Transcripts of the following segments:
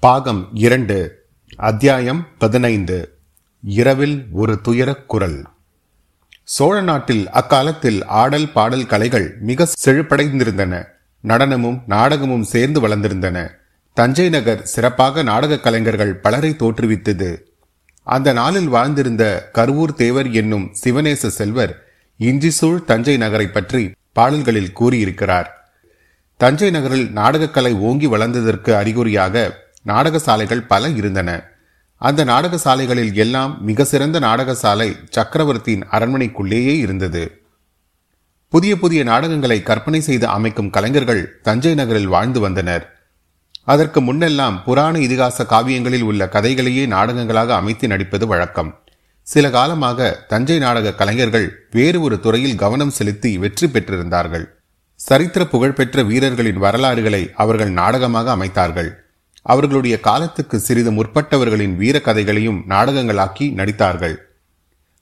பாகம் இரண்டு அத்தியாயம் பதினைந்து. இரவில் ஒரு துயரக் குரல். சோழ நாட்டில் அக்காலத்தில் ஆடல் பாடல் கலைகள் மிக செழிப்படைந்திருந்தன. நடனமும் நாடகமும் சேர்ந்து வளர்ந்திருந்தன. தஞ்சை நகர் சிறப்பாக நாடக கலைஞர்கள் பலரை தோற்றுவித்தது. அந்த நாளில் வாழ்ந்திருந்த கருவூர் தேவர் என்னும் சிவநேச செல்வர் இஞ்சிசூழ் தஞ்சை நகரை பற்றி பாடல்களில் கூறியிருக்கிறார். தஞ்சை நகரில் நாடகக்கலை ஓங்கி வளர்ந்ததற்கு அறிகுறியாக நாடக சாலைகள் பல இருந்தன. அந்த நாடக சாலைகளில் எல்லாம் மிக சிறந்த நாடக சாலை சக்கரவர்த்தியின் அரண்மனைக்குள்ளேயே இருந்தது. புதிய புதிய நாடகங்களை கற்பனை செய்து அமைக்கும் கலைஞர்கள் தஞ்சை நகரில் வாழ்ந்து வந்தனர். அதற்கு முன்னெல்லாம் புராண இதிகாச காவியங்களில் உள்ள கதைகளையே நாடகங்களாக அமைத்து நடிப்பது வழக்கம். சில காலமாக தஞ்சை நாடக கலைஞர்கள் வேறு ஒரு துறையில் கவனம் செலுத்தி வெற்றி பெற்றிருந்தார்கள். சரித்திர புகழ்பெற்ற வீரர்களின் வரலாறுகளை அவர்கள் நாடகமாக அமைத்தார்கள். அவர்களுடைய காலத்துக்கு சிறிது முற்பட்டவர்களின் வீர கதைகளையும் நாடகங்களாக்கி நடித்தார்கள்.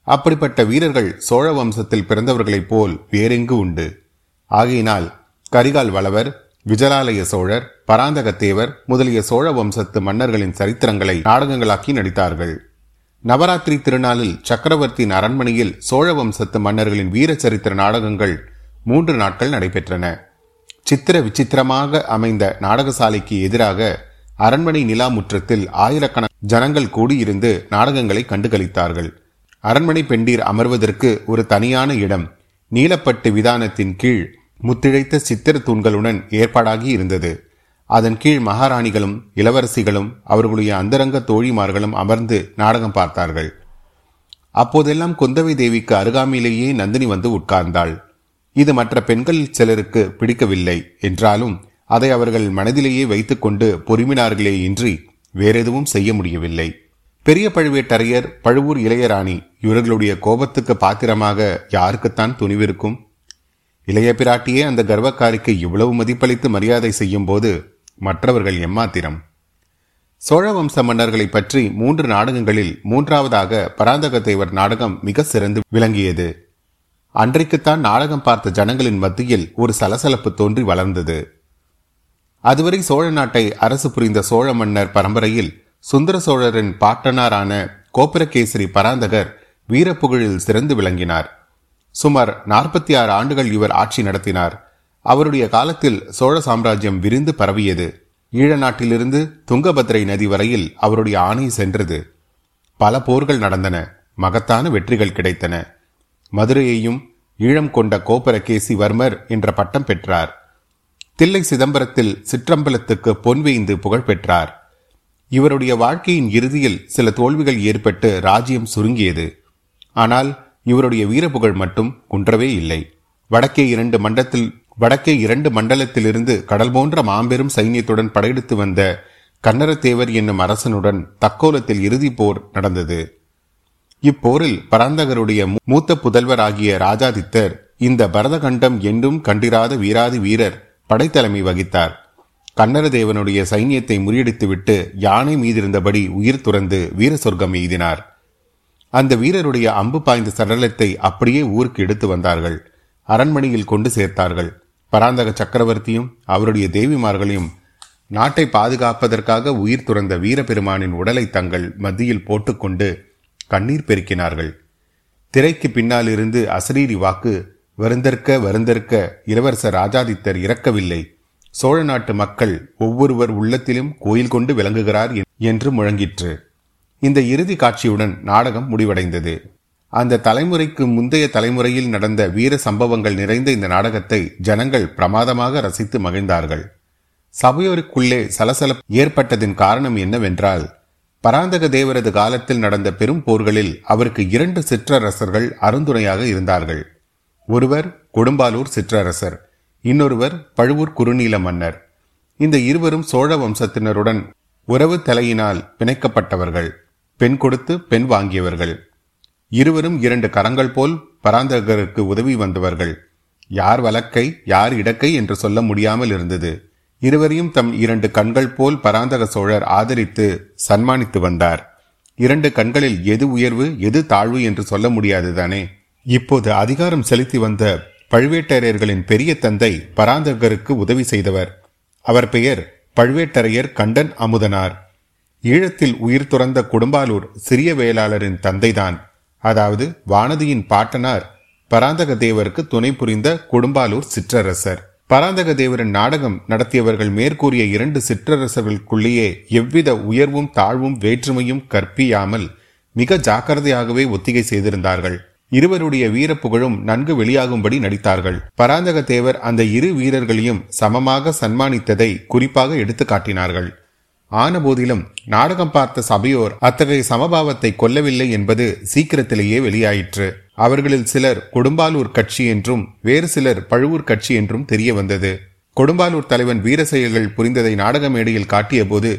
அப்படிப்பட்ட வீரர்கள் சோழ வம்சத்தில் பிறந்தவர்களைப் போல் வேறெங்கு உண்டு? ஆகையினால் கரிகால் வளவர் விஜயாலய சோழர் பராந்தகத்தேவர் முதலிய சோழ வம்சத்து மன்னர்களின் சரித்திரங்களை நாடகங்களாக்கி நடித்தார்கள். நவராத்திரி திருநாளில் சக்கரவர்த்தியின் அரண்மனையில் சோழ வம்சத்து மன்னர்களின் வீர சரித்திர நாடகங்கள் மூன்று நாட்கள் நடைபெற்றன. சித்திர விசித்திரமாக அமைந்த நாடகசாலைக்கு எதிராக அரண்மனை நிலா முற்றத்தில் ஆயிரக்கணக்கான ஜனங்கள் கூடியிருந்து நாடகங்களை கண்டுகளித்தார்கள். அரண்மனை பெண்டீர் அமர்வதற்கு ஒரு தனியான இடம் நீலப்பட்டு விதானத்தின் கீழ் முத்திழைத்த சித்திர தூண்களுடன் ஏற்பாடாகி இருந்தது. அதன் கீழ் மகாராணிகளும் இளவரசிகளும் அவர்களுடைய அந்தரங்க தோழிமார்களும் அமர்ந்து நாடகம் பார்த்தார்கள். அப்போதெல்லாம் குந்தவை தேவிக்கு அருகாமையிலேயே நந்தினி வந்து உட்கார்ந்தாள். இது மற்ற பெண்கள் சிலருக்கு பிடிக்கவில்லை என்றாலும் அதை அவர்கள் மனதிலேயே வைத்துக்கொண்டு பொறுமினார்களே இன்றி வேறெதுவும் செய்ய முடியவில்லை. பெரிய பழுவேட்டரையர் பழுவூர் இளையராணி இவர்களுடைய கோபத்துக்கு பாத்திரமாக யாருக்குத்தான் துணிவிருக்கும்? இளைய பிராட்டியே அந்த கர்வக்காரிக்கு இவ்வளவு மதிப்பளித்து மரியாதை செய்யும் போது மற்றவர்கள் எம்மாத்திரம்? சோழ வம்ச மன்னர்களை பற்றி மூன்று நாடகங்களில் மூன்றாவதாக பராந்தகத்தேவர் நாடகம் மிக சிறந்து விளங்கியது. அன்றைக்குத்தான் நாடகம் பார்த்த ஜனங்களின் மத்தியில் ஒரு சலசலப்பு தோன்றி வளர்ந்தது. அதுவரை சோழ நாட்டை அரசு புரிந்த சோழ மன்னர் பரம்பரையில் சுந்தர சோழரின் பாட்டனாரான கோபுரகேசரி பராந்தகர் வீரப்புகழில் சிறந்து விளங்கினார். சுமார் நாற்பத்தி ஆறு ஆண்டுகள் இவர் ஆட்சி நடத்தினார். அவருடைய காலத்தில் சோழ சாம்ராஜ்யம் விரிந்து பரவியது. ஈழ நாட்டிலிருந்து துங்கபத்ரை நதி வரையில் அவருடைய ஆணை சென்றது. பல போர்கள் நடந்தன. மகத்தான வெற்றிகள் கிடைத்தன. மதுரையையும் ஈழம் கொண்ட கோபரகேசி வர்மர் என்ற பட்டம் பெற்றார். தில்லை சிதம்பரத்தில் சிற்றம்பலத்துக்கு பொன்வேய்ந்து புகழ் பெற்றார். இவருடைய வாழ்க்கையின் இறுதியில் சில தோல்விகள் ஏற்பட்டு ராஜ்யம் சுருங்கியது. ஆனால் இவருடைய வீரப்புகழ் மட்டும் குன்றவே இல்லை. வடக்கே இரண்டு மண்டலத்தில் வடக்கே இரண்டு மண்டலத்திலிருந்து கடல் போன்ற மாபெரும் சைன்யத்துடன் படையெடுத்து வந்த கன்னரத்தேவர் என்னும் அரசனுடன் தக்கோலத்தில் இறுதி போர் நடந்தது. இப்போரில் பராந்தகருடைய மூத்த புதல்வர் ஆகிய ராஜாதித்தர் இந்த பரதகண்டம் என்றும் கண்டிராத வீராதி வீரர் படைத்தலைமை வகித்தார். கன்னரதேவனுடைய சைன்யத்தை முறியடித்துவிட்டு யானை மீதிருந்தபடி உயிர் துறந்து வீர சொர்க்கம் எய்தினார். அந்த வீரருடைய அம்பு பாய்ந்த சடலத்தை அப்படியே ஊருக்கு எடுத்து வந்தார்கள். அரண்மனையில் கொண்டு சேர்த்தார்கள். பராந்தக சக்கரவர்த்தியும் அவருடைய தேவிமார்களையும் நாட்டை பாதுகாப்பதற்காக உயிர் துறந்த வீரபெருமானின் உடலை தங்கள் மத்தியில் போட்டுக்கொண்டு கண்ணீர் பெருக்கினார்கள். திரைக்கு பின்னால் இருந்து அசரீரி வாக்கு வருந்தற்க வருந்தற்க இளவரசர் ராஜாதித்தர் இறக்கவில்லை. சோழ நாட்டு மக்கள் ஒவ்வொருவர் உள்ளத்திலும் கோயில் கொண்டு விளங்குகிறார் என்று முழங்கிற்று. இந்த இறுதி காட்சியுடன் நாடகம் முடிவடைந்தது. அந்த தலைமுறைக்கு முந்தைய தலைமுறையில் நடந்த வீர சம்பவங்கள் நிறைந்த இந்த நாடகத்தை ஜனங்கள் பிரமாதமாக ரசித்து மகிழ்ந்தார்கள். சபையோருக்குள்ளே சலசலப்பு ஏற்பட்டதின் காரணம் என்னவென்றால் பராந்தக தேவரது காலத்தில் நடந்த பெரும் போர்களில் அவருக்கு இரண்டு சிற்றரசர்கள் அருந்துணையாக இருந்தார்கள். ஒருவர் கொடும்பாலூர் சிற்றரசர் இன்னொருவர் பழுவூர் குறுநீல மன்னர். இந்த இருவரும் சோழ வம்சத்தினருடன் உறவு தலையினால் பிணைக்கப்பட்டவர்கள் பெண் கொடுத்து பெண் வாங்கியவர்கள். இருவரும் இரண்டு கரங்கள் போல் பராந்தகருக்கு உதவி வந்தவர்கள். யார் வழக்கை யார் இடக்கை என்று சொல்ல முடியாமல் இருந்தது. இருவரையும் தம் இரண்டு கண்கள் போல் பராந்தக சோழர் ஆதரித்து சன்மானித்து வந்தார். இரண்டு கண்களில் எது உயர்வு எது தாழ்வு என்று சொல்ல முடியாதுதானே? இப்போது அதிகாரம் செலுத்தி வந்த பழுவேட்டரையர்களின் பெரிய தந்தை பராந்தகருக்கு உதவி செய்தவர். அவர் பெயர் பழுவேட்டரையர் கண்டன் அமுதனார். ஈழத்தில் உயிர் துறந்த குடும்பாலூர் சிறிய வேளாளரின் தந்தைதான். அதாவது வானதியின் பாட்டனார் பராந்தக தேவருக்கு துணை புரிந்த குடும்பாலூர் சிற்றரசர். பராந்தக தேவரின் நாடகம் நடத்தியவர்கள் மேற்கூறிய இரண்டு சிற்றரசர்களுக்குள்ளேயே எவ்வித உயர்வும் தாழ்வும் வேற்றுமையும் கற்பியாமல் மிக ஜாக்கிரதையாகவே ஒத்திகை செய்திருந்தார்கள். இருவருடைய வீர புகழும் நன்கு வெளியாகும்படி நடித்தார்கள். பராந்தக தேவர் அந்த இரு வீரர்களையும் சமமாக சன்மானித்ததை குறிப்பாக எடுத்து காட்டினார்கள். ஆனபோதிலும் நாடகம் பார்த்த சபையோர் அத்தகைய சமபாவத்தை கொல்லவில்லை என்பது சீக்கிரத்திலேயே வெளியாயிற்று. அவர்களில் சிலர் கொடும்பாலூர் கட்சி என்றும் வேறு சிலர் பழுவூர் கட்சி என்றும் தெரிய வந்தது. கொடும்பாலூர் தலைவன் வீர செயல்கள் புரிந்ததை நாடக மேடையில் காட்டிய போது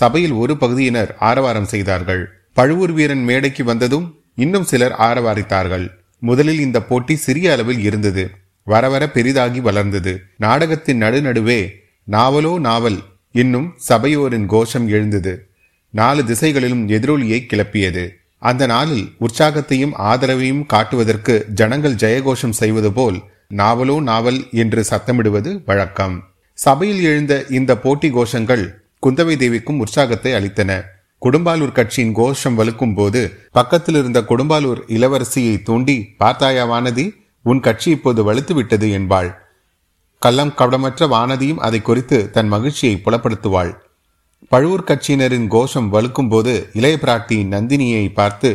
சபையில் ஒரு பகுதியினர் ஆரவாரம் செய்தார்கள். பழுவூர் வீரன் மேடைக்கு வந்ததும் இன்னும் சிலர் ஆரவாரித்தார்கள். முதலில் இந்த போட்டி சிறிய அளவில் இருந்தது. வர வர பெரிதாகி வளர்ந்தது. நாடகத்தின் நடுநடுவே நாவலோ நாவல் இன்னும் சபையோரின் கோஷம் எழுந்தது. நாலு திசைகளிலும் எதிரொலியை கிளப்பியது. அந்த நாளில் உற்சாகத்தையும் ஆதரவையும் காட்டுவதற்கு ஜனங்கள் ஜெயகோஷம் செய்வது போல் நாவலோ நாவல் என்று சத்தமிடுவது வழக்கம். சபையில் எழுந்த இந்த போட்டி கோஷங்கள் குந்தவை தேவிக்கும் உற்சாகத்தை அளித்தன. குடும்பாலூர் கட்சியின் கோஷம் வலுக்கும் போது பக்கத்தில் இருந்த குடும்பாலூர் இளவரசியை தூண்டி பார்த்தாயா வானதி உன் கட்சி இப்போது வலுத்து விட்டது என்பாள். கள்ளம் கவடமற்ற வானதியும் அதை குறித்து தன் மகிழ்ச்சியை புலப்படுத்துவாள். பழுவூர் கட்சியினரின் கோஷம் வலுக்கும் போது இளைய பிராட்டி நந்தினியை பார்த்து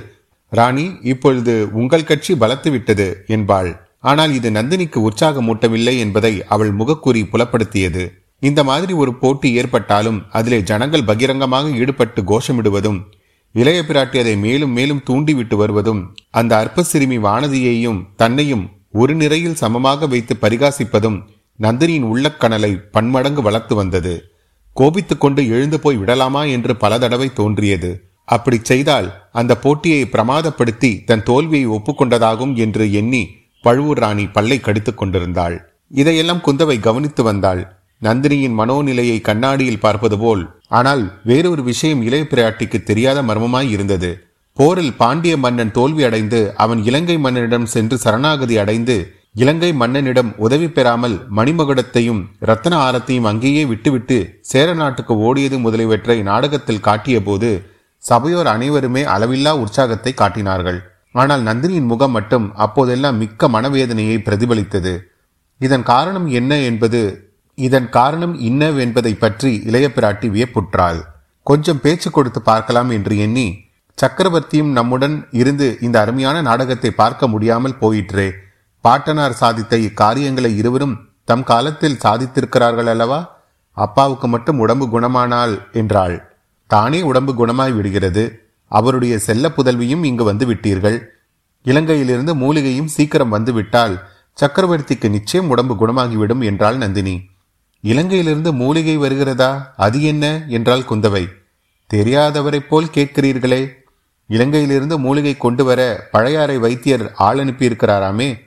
ராணி இப்பொழுது உங்கள் கட்சி பலத்து விட்டது என்பாள். ஆனால் இது நந்தினிக்கு உற்சாகமூட்டவில்லை என்பதை அவள் முகக்கூறி புலப்படுத்தியது. இந்த மாதிரி ஒரு போட்டி ஏற்பட்டாலும் அதிலே ஜனங்கள் பகிரங்கமாக ஈடுபட்டு கோஷமிடுவதும் இளைய பிராட்டி அதை மேலும் மேலும் தூண்டிவிட்டு வருவதும் அந்த அற்ப சிறுமி வானதியையும் தன்னையும் ஒரு நிறையில் சமமாக வைத்து பரிகாசிப்பதும் நந்தினியின் உள்ளக்கணலை பன்மடங்கு வளர்த்து வந்தது. கோபித்துக் கொண்டு எழுந்து போய் விடலாமா என்று பல தடவை தோன்றியது. அப்படி செய்தால் அந்த போட்டியை பிரமாதப்படுத்தி தன் தோல்வியை ஒப்புக்கொண்டதாகும் என்று எண்ணி பழுவூர் ராணி பல்லை கடித்துக் கொண்டிருந்தாள். இதையெல்லாம் குந்தவை கவனித்து வந்தாள். நந்தினியின் மனோநிலையை கண்ணாடியில் பார்ப்பது போல். ஆனால் வேறொரு விஷயம் இளைய பிராட்டிக்கு தெரியாத மர்மமாய் இருந்தது. போரில் பாண்டிய மன்னன் தோல்வி அடைந்து அவன் இலங்கை மன்னனிடம் சென்று சரணாகதி அடைந்து இலங்கை மன்னனிடம் உதவி பெறாமல் மணிமகுடத்தையும் ரத்தன ஆரத்தையும் அங்கேயே விட்டுவிட்டு சேர நாட்டுக்கு ஓடியது முதலியவற்றை நாடகத்தில் காட்டிய போது சபையோர் அனைவருமே அளவில்லா உற்சாகத்தை காட்டினார்கள். ஆனால் நந்தினியின் முகம் மட்டும் அப்போதெல்லாம் மிக்க மனவேதனையை பிரதிபலித்தது. இதன் காரணம் என்ன என்பது இதன் காரணம் இன்னவென்பதை பற்றி இளைய பிராட்டி வியப்புற்றாள். கொஞ்சம் பேச்சு கொடுத்து பார்க்கலாம் என்று எண்ணி சக்கரவர்த்தியும் நம்முடன் இருந்து இந்த அருமையான நாடகத்தை பார்க்க முடியாமல் போயிற்றே. பாட்டனார் சாதித்த இக்காரியங்களை இருவரும் தம் காலத்தில் சாதித்திருக்கிறார்கள் அல்லவா? அப்பாவுக்கு மட்டும் உடம்பு குணமானால் என்றாள். தானே உடம்பு குணமாய் விடுகிறது. அவருடைய செல்ல புதல்வியும் இங்கு வந்து விட்டீர்கள். இலங்கையிலிருந்து மூலிகையும் சீக்கிரம் வந்து விட்டால் சக்கரவர்த்திக்கு நிச்சயம் உடம்பு குணமாகிவிடும் என்றாள் நந்தினி. இலங்கையிலிருந்து மூலிகை வருகிறதா? அது என்ன? என்றால் குந்தவை. தெரியாதவரைப் போல் கேட்கிறீர்களே. இலங்கையிலிருந்து மூலிகை கொண்டு வர பழையாறை வைத்தியர் ஆள் அனுப்பியிருக்கிறாராமே.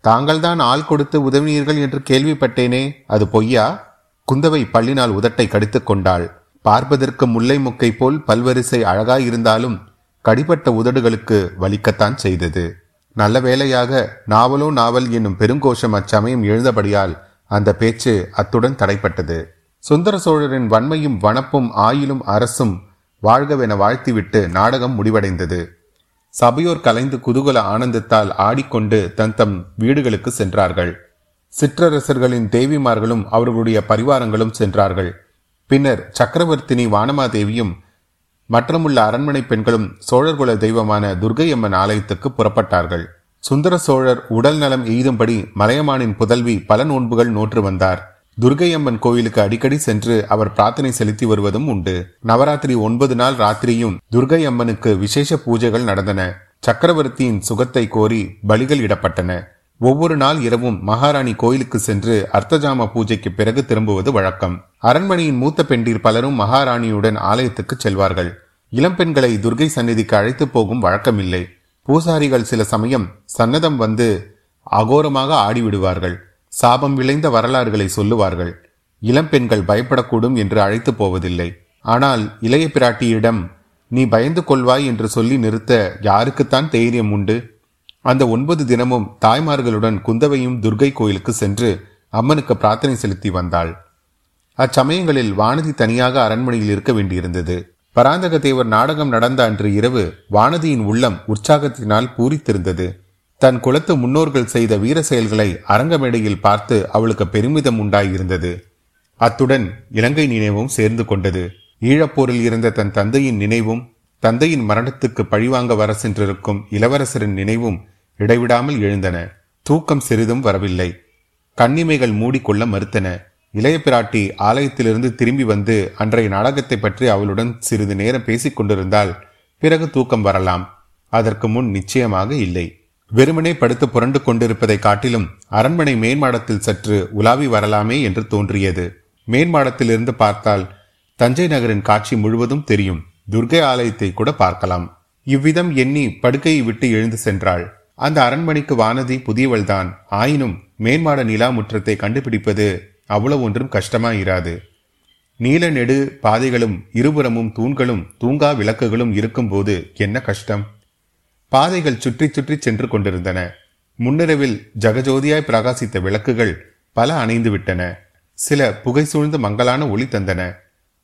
தாங்கள்தான் ஆள் கொடுத்து உதவினீர்கள் என்று கேள்விப்பட்டேனே. அது பொய்யா? குந்தவை பள்ளினால் உதட்டை கடித்துக் கொண்டாள். பார்ப்பதற்கு முல்லை முக்கை போல் பல்வரிசை அழகாயிருந்தாலும் கடிப்பட்ட உதடுகளுக்கு வலிக்கத்தான் செய்தது. நல்ல வேளையாக நாவலோ நாவல் என்னும் பெருங்கோஷம் அச்சமயம் எழுந்தபடியால் அந்த பேச்சு அத்துடன் தடைப்பட்டது. சுந்தர சோழரின் வன்மையும் வனப்பும் ஆயிலும் அரசும் வாழ்கவென வாழ்த்திவிட்டு நாடகம் முடிவடைந்தது. சபையோர் கலைந்து குதூகல ஆனந்தத்தால் ஆடிக்கொண்டு தன் தம் வீடுகளுக்கு சென்றார்கள். சிற்றரசர்களின் தேவிமார்களும் அவர்களுடைய பரிவாரங்களும் சென்றார்கள். பின்னர் சக்கரவர்த்தினி வானமாதேவியும் மற்றமுள்ள அரண்மனை பெண்களும் சோழர்குல தெய்வமான துர்கையம்மன் ஆலயத்துக்கு புறப்பட்டார்கள். சுந்தர சோழர் உடல் நலம் எய்தும்படி மலையமானின் புதல்வி பல நோன்புகள் நோற்று வந்தார். துர்கையம்மன் கோயிலுக்கு அடிக்கடி சென்று அவர் பிரார்த்தனை செலுத்தி வருவதும் உண்டு. நவராத்திரி ஒன்பது நாள் ராத்திரியும் துர்கையம்மனுக்கு விசேஷ பூஜைகள் நடந்தன. சக்கரவர்த்தியின் சுகத்தை கோரி பலிகள் இடப்பட்டன. ஒவ்வொரு நாள் இரவும் மகாராணி கோயிலுக்கு சென்று அர்த்தஜாம பூஜைக்கு பிறகு திரும்புவது வழக்கம். அரண்மனையின் மூத்த பெண்டிர் பலரும் மகாராணியுடன் ஆலயத்துக்கு செல்வார்கள். இளம்பெண்களை துர்கை சந்நிதிக்கு அழைத்து போகும் வழக்கமில்லை. பூசாரிகள் சில சமயம் சன்னதம் வந்து அகோரமாக ஆடிவிடுவார்கள். சாபம் விளைந்த வரலாறுகளை சொல்லுவார்கள். இளம் பெண்கள் பயப்படக்கூடும் என்று அழைத்து போவதில்லை. ஆனால் இளைய பிராட்டியிடம் நீ பயந்து கொள்வாய் என்று சொல்லி நிறுத்த யாருக்குத்தான் தைரியம் உண்டு? அந்த ஒன்பது தினமும் தாய்மார்களுடன் குந்தவையும் துர்கை கோயிலுக்கு சென்று அம்மனுக்கு பிரார்த்தனை செலுத்தி வந்தாள். அச்சமயங்களில் வானதி தனியாக அரண்மனையில் இருக்க வேண்டியிருந்தது. பராந்தக தேவர் நாடகம் நடந்த அன்று இரவு வானதியின் உள்ளம் உற்சாகத்தினால் பூரித்திருந்தது. தன் குலத்து முன்னோர்கள் செய்த வீர செயல்களை அரங்கமேடையில் பார்த்து அவளுக்கு பெருமிதம் உண்டாயிருந்தது. அத்துடன் இலங்கை நினைவும் சேர்ந்து கொண்டது. ஈழப்போரில் இருந்த தன் தந்தையின் நினைவும் தந்தையின் மரணத்துக்கு பழிவாங்க வர சென்றிருக்கும் இளவரசரின் நினைவும் இடைவிடாமல் எழுந்தன. தூக்கம் சிறிதும் வரவில்லை. கண்ணிமைகள் மூடிக்கொள்ள மறுத்தன. இளைய பிராட்டி ஆலயத்திலிருந்து திரும்பி வந்து அன்றைய நாடகத்தை பற்றி அவளுடன் சிறிது நேரம் பேசிக் கொண்டிருந்தால் பிறகு தூக்கம் வரலாம். அதற்கு முன் நிச்சயமாக இல்லை. வெறுமனே படுத்து புரண்டு கொண்டிருப்பதை காட்டிலும் அரண்மனை மேன்மாடத்தில் சற்று உலாவி வரலாமே என்று தோன்றியது. மேன்மாடத்திலிருந்து பார்த்தால் தஞ்சை நகரின் காட்சி முழுவதும் தெரியும். துர்கை ஆலயத்தை கூட பார்க்கலாம். இவ்விதம் எண்ணி படுக்கையை விட்டு எழுந்து சென்றாள். அந்த அரண்மனைக்கு வானதி புதியவள்தான். ஆயினும் மேன்மாட நிலா முற்றத்தை கண்டுபிடிப்பது அவ்வளவு ஒன்றும் கஷ்டமாயிராது. நீல நெடு பாதைகளும் இருபுறமும் தூண்களும் தூங்கா விளக்குகளும் இருக்கும்போது என்ன கஷ்டம்? பாதைகள் சுற்றி சுற்றி சென்று கொண்டிருந்தன. முன்னிரவில் ஜகஜோதியாய் பிரகாசித்த விளக்குகள் பல அணைந்து விட்டன. சில புகை சூழ்ந்து மங்களான ஒளி தந்தன.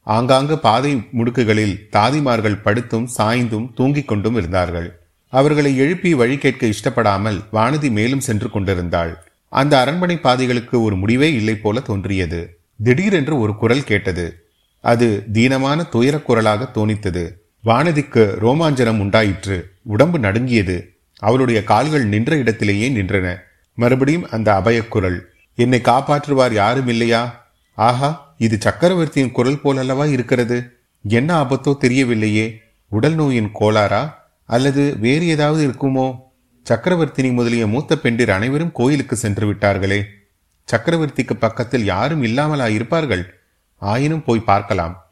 ஆங்காங்கு பாதை முடுக்குகளில் தாதிமார்கள் படுத்தும் சாய்ந்தும் தூங்கிக் கொண்டும் இருந்தார்கள். அவர்களை எழுப்பி வழி கேட்க இஷ்டப்படாமல் வானதி மேலும் சென்று கொண்டிருந்தாள். அந்த அரண்மனை பாதைகளுக்கு ஒரு முடிவே இல்லை போல தோன்றியது. திடீரென்று ஒரு குரல் கேட்டது. அது தீனமான துயரக் குரலாக தோணித்தது. வானதிக்கு ரோமாஞ்சனம் உண்டாயிற்று. உடம்பு நடுங்கியது. அவளுடைய கால்கள் நின்ற இடத்திலேயே நின்றன. மறுபடியும் அந்த அபயக்குரல் என்னை காப்பாற்றுவார் யாரும் இல்லையா? ஆஹா இது சக்கரவர்த்தியின் குரல் போலல்லவா இருக்கிறது? என்ன ஆபத்தோ தெரியவில்லையே. உடல் நோயின் கோளாரா அல்லது வேறு ஏதாவது இருக்குமோ? சக்கரவர்த்தினி முதலிய மூத்த பெண்டிர் அனைவரும் கோயிலுக்கு சென்று விட்டார்களே சக்கரவர்த்திக்கு பக்கத்தில் யாரும் இல்லாமலா இருப்பார்கள் ஆயினும் போய் பார்க்கலாம்.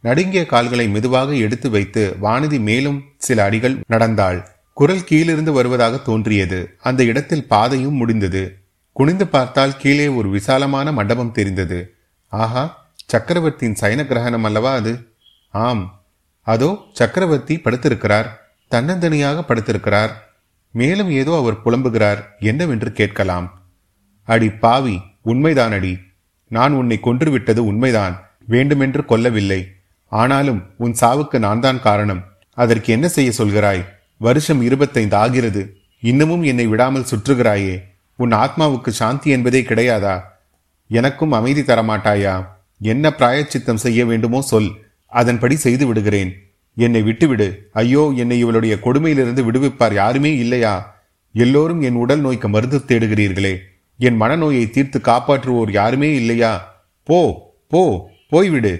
நடுங்கிய கால்களை மெதுவாக எடுத்து வைத்து வானதி மேலும் சில அடிகள் நடந்தாள். குரல் கீழிருந்து வருவதாக தோன்றியது. அந்த இடத்தில் பாதையும் முடிந்தது. குனிந்து பார்த்தால் கீழே ஒரு விசாலமான மண்டபம் தெரிந்தது. ஆஹா சக்கரவர்த்தியின் சயன கிரகணம் அல்லவா அது? ஆம். அதோ சக்கரவர்த்தி படுத்திருக்கிறார். தன்னந்தனியாக படுத்திருக்கிறார். மேலும் ஏதோ அவர் புலம்புகிறார் என்னவென்று கேட்கலாம். அடி பாவி உண்மைதான் அடி. நான் உன்னை கொன்றுவிட்டது உண்மைதான். வேண்டுமென்று கொல்லவில்லை. ஆனாலும் உன் சாவுக்கு நான் தான் காரணம். அதற்கு என்ன செய்ய சொல்கிறாய்? வருஷம் இருபத்தைந்து ஆகிறது. இன்னமும் என்னை விடாமல் சுற்றுகிறாயே. உன் ஆத்மாவுக்கு சாந்தி என்பதே கிடையாதா? எனக்கும் அமைதி தரமாட்டாயா? என்ன பிராயச்சித்தம் செய்ய வேண்டுமோ சொல். அதன்படி செய்து விடுகிறேன். என்னை விட்டுவிடு. ஐயோ என்னை இவளுடைய கொடுமையிலிருந்து விடுவிப்பார் யாருமே இல்லையா? எல்லோரும் என் உடல் நோய்க்கு மருந்து தேடுகிறீர்களே. என் மனநோயை தீர்த்து காப்பாற்றுவோர் யாருமே இல்லையா? போ போ போய்விடு.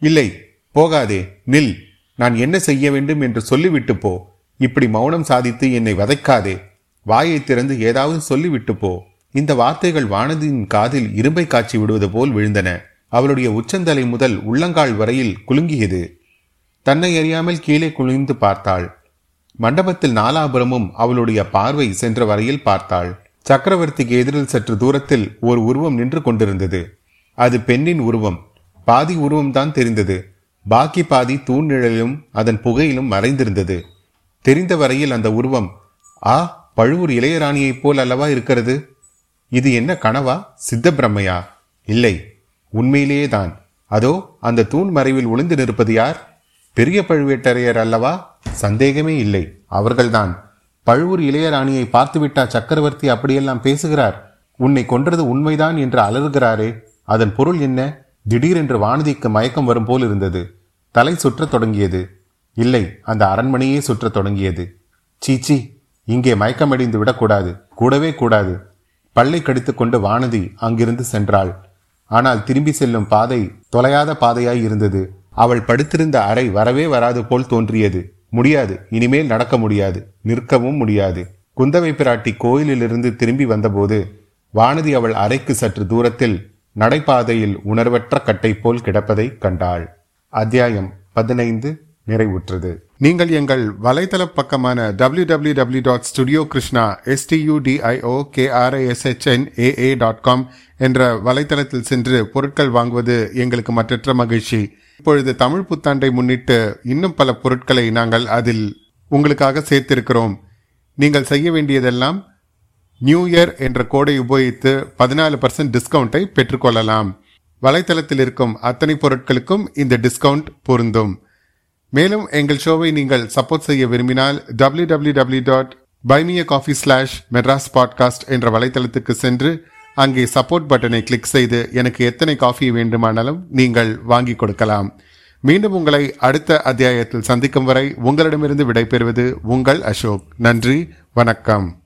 இல்லை போகாதே நில். நான் என்ன செய்ய வேண்டும் என்று சொல்லிவிட்டு போ. இப்படி மௌனம் சாதித்து என்னை வதைக்காதே. வாயை திறந்து ஏதாவது சொல்லிவிட்டு போ. இந்த வார்த்தைகள் வானதியின் காதில் இரும்பை காய்ச்சி விடுவது போல் விழுந்தன. அவளுடைய உச்சந்தலை முதல் உள்ளங்கால் வரையில் குலுங்கியது. தன்னை அறியாமல் கீழே குனிந்து பார்த்தாள். மண்டபத்தில் நாலாபுரமும் அவளுடைய பார்வை சென்ற வரையில் பார்த்தாள். சக்கரவர்த்திக்கு எதிரில் சற்று தூரத்தில் ஒரு உருவம் நின்று கொண்டிருந்தது. அது பெண்ணின் உருவம். பாதி உருவம்தான் தெரிந்தது. பாக்கி பாதி தூண் நிழலிலும் அதன் புகையிலும் மறைந்திருந்தது. தெரிந்த வரையில் அந்த உருவம் ஆ பழுவூர் இளையராணியைப் போல் அல்லவா இருக்கிறது? இது என்ன கனவா? சித்த பிரம்மையா இல்லை. உண்மையிலேயே தான். அதோ அந்த தூண் மறைவில் ஒளிந்து நிற்பது யார்? பெரிய பழுவேட்டரையர் அல்லவா? சந்தேகமே இல்லை. அவர்கள்தான். பழுவூர் இளையராணியை பார்த்துவிட்டா சக்கரவர்த்தி அப்படியெல்லாம் பேசுகிறார். உன்னை கொன்றது உண்மைதான் என்று அலறுகிறாரே. அதன் பொருள் என்ன? திடீரென்று வானதிக்கு மயக்கம் வரும் போல் இருந்தது. தலை சுற்றத் தொடங்கியது. இல்லை அந்த அரண்மனையே சுற்றத் தொடங்கியது. சீச்சி இங்கே மயக்கமடைந்து விடக்கூடாது. கூடவே கூடாது. பல்லை கடித்துக்கொண்டு வானதி அங்கிருந்து சென்றாள். ஆனால் திரும்பி செல்லும் பாதை தொலையாத பாதையாய் இருந்தது. அவள் படுத்திருந்த அறை வரவே வராது போல் தோன்றியது. முடியாது. இனிமேல் நடக்க முடியாது. நிற்கவும் முடியாது. குந்தவை பிராட்டி கோயிலிலிருந்து திரும்பி வந்தபோது வானதி அவள் அறைக்கு சற்று தூரத்தில் நடைபாதையில் உணர்வற்ற கட்டை போல் கிடப்பதை கண்டாள். அத்தியாயம் பதினைந்து நிறைவுற்றது. நீங்கள் எங்கள் வலைதள பக்கமான W W W dot studio Krishna S T U D I O K R I S H N A A dot com என்ற வலைத்தளத்தில் சென்று பொருட்கள் வாங்குவது எங்களுக்கு மற்றற்ற மகிழ்ச்சி. இப்பொழுது தமிழ் புத்தாண்டை முன்னிட்டு இன்னும் பல பொருட்களை நாங்கள் அதில் உங்களுக்காக சேர்த்திருக்கிறோம். நீங்கள் செய்ய வேண்டியதெல்லாம் நியூ இயர் என்ற கோடை உபயோகித்து பதினாலு பர்சன்ட் டிஸ்கவுண்டை பெற்றுக்கொள்ளலாம். வலைத்தளத்தில் இருக்கும் அத்தனை பொருட்களுக்கும் இந்த டிஸ்கவுண்ட் பொருந்தும். மேலும் எங்கள் ஷோவை நீங்கள் சப்போர்ட் செய்ய விரும்பினால் W W W dot buy me a coffee slash Madras podcast என்ற வலைத்தளத்துக்கு சென்று அங்கே சப்போர்ட் பட்டனை கிளிக் செய்து எனக்கு எத்தனை காஃபி வேண்டுமானாலும் நீங்கள் வாங்கி கொடுக்கலாம். மீண்டும் உங்களை அடுத்த அத்தியாயத்தில் சந்திக்கும் வரை உங்களிடமிருந்து விடைபெறுவது உங்கள் அசோக். நன்றி வணக்கம்.